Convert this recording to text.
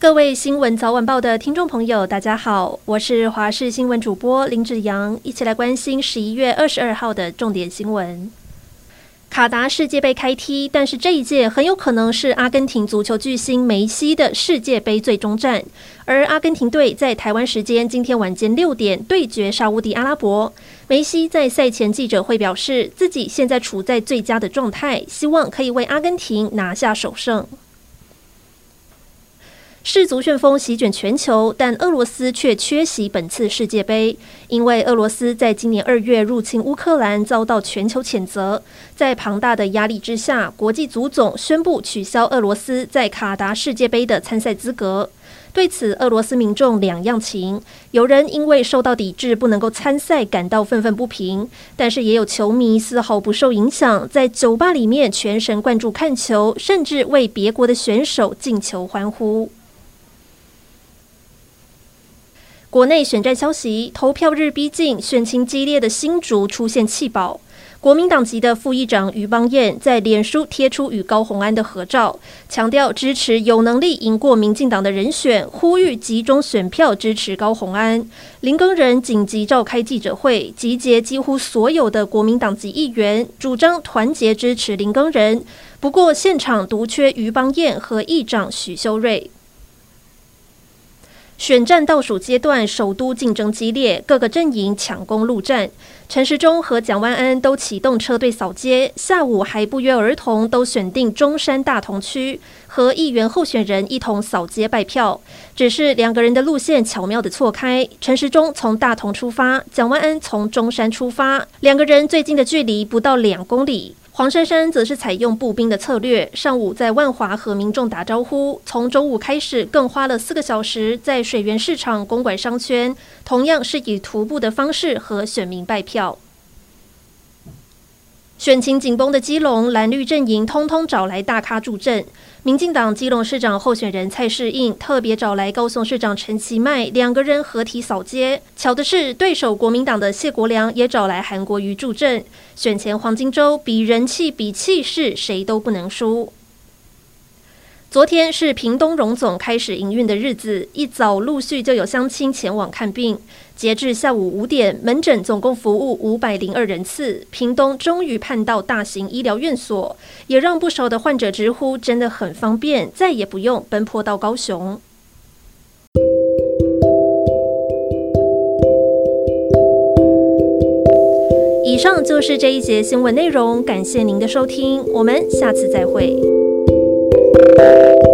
各位新闻早晚报的听众朋友，大家好，我是华视新闻主播林志扬，一起来关心十一月二十二号的重点新闻。卡达世界杯开踢，但是这一届很有可能是阿根廷足球巨星梅西的世界杯最终战，而阿根廷队在台湾时间今天晚间六点对决沙乌地阿拉伯。梅西在赛前记者会表示，自己现在处在最佳的状态，希望可以为阿根廷拿下首胜。世足旋风席卷全球，但俄罗斯却缺席本次世界杯，因为俄罗斯在今年二月入侵乌克兰，遭到全球谴责。在庞大的压力之下，国际足总宣布取消俄罗斯在卡达世界杯的参赛资格。对此，俄罗斯民众两样情，有人因为受到抵制不能够参赛感到愤愤不平，但是也有球迷丝毫不受影响，在酒吧里面全神贯注看球，甚至为别国的选手进球欢呼。国内选战消息：投票日逼近，选情激烈的新竹出现弃保。国民党籍的副议长于邦彦在脸书贴出与高虹安的合照，强调支持有能力赢过民进党的人选，呼吁集中选票支持高虹安。林耕仁紧急召开记者会，集结几乎所有的国民党籍议员，主张团结支持林耕仁。不过，现场独缺于邦彦和议长许修睿。选战倒数阶段，首都竞争激烈，各个阵营抢攻陆战。陈时中和蒋万安都启动车队扫街，下午还不约而同都选定中山大同区和议员候选人一同扫街拜票。只是两个人的路线巧妙地错开，陈时中从大同出发，蒋万安从中山出发，两个人最近的距离不到两公里。黄珊珊则是采用步兵的策略，上午在万华和民众打招呼，从中午开始更花了四个小时在水源市场公馆商圈，同样是以徒步的方式和选民拜票。选情紧绷的基隆蓝绿阵营通通找来大咖助阵，民进党基隆市长候选人蔡世应特别找来高雄市长陈其迈，两个人合体扫街。巧的是，对手国民党的谢国良也找来韩国瑜助阵。选前黄金周比人气比气势，谁都不能输。昨天是屏东荣总开始营运的日子，一早陆续就有乡亲前往看病。截至下午五点，门诊总共服务五百零二人次。屏东终于盼到大型医疗院所，也让不少的患者直呼真的很方便，再也不用奔波到高雄。以上就是这一节新闻内容，感谢您的收听，我们下次再会。Thank you.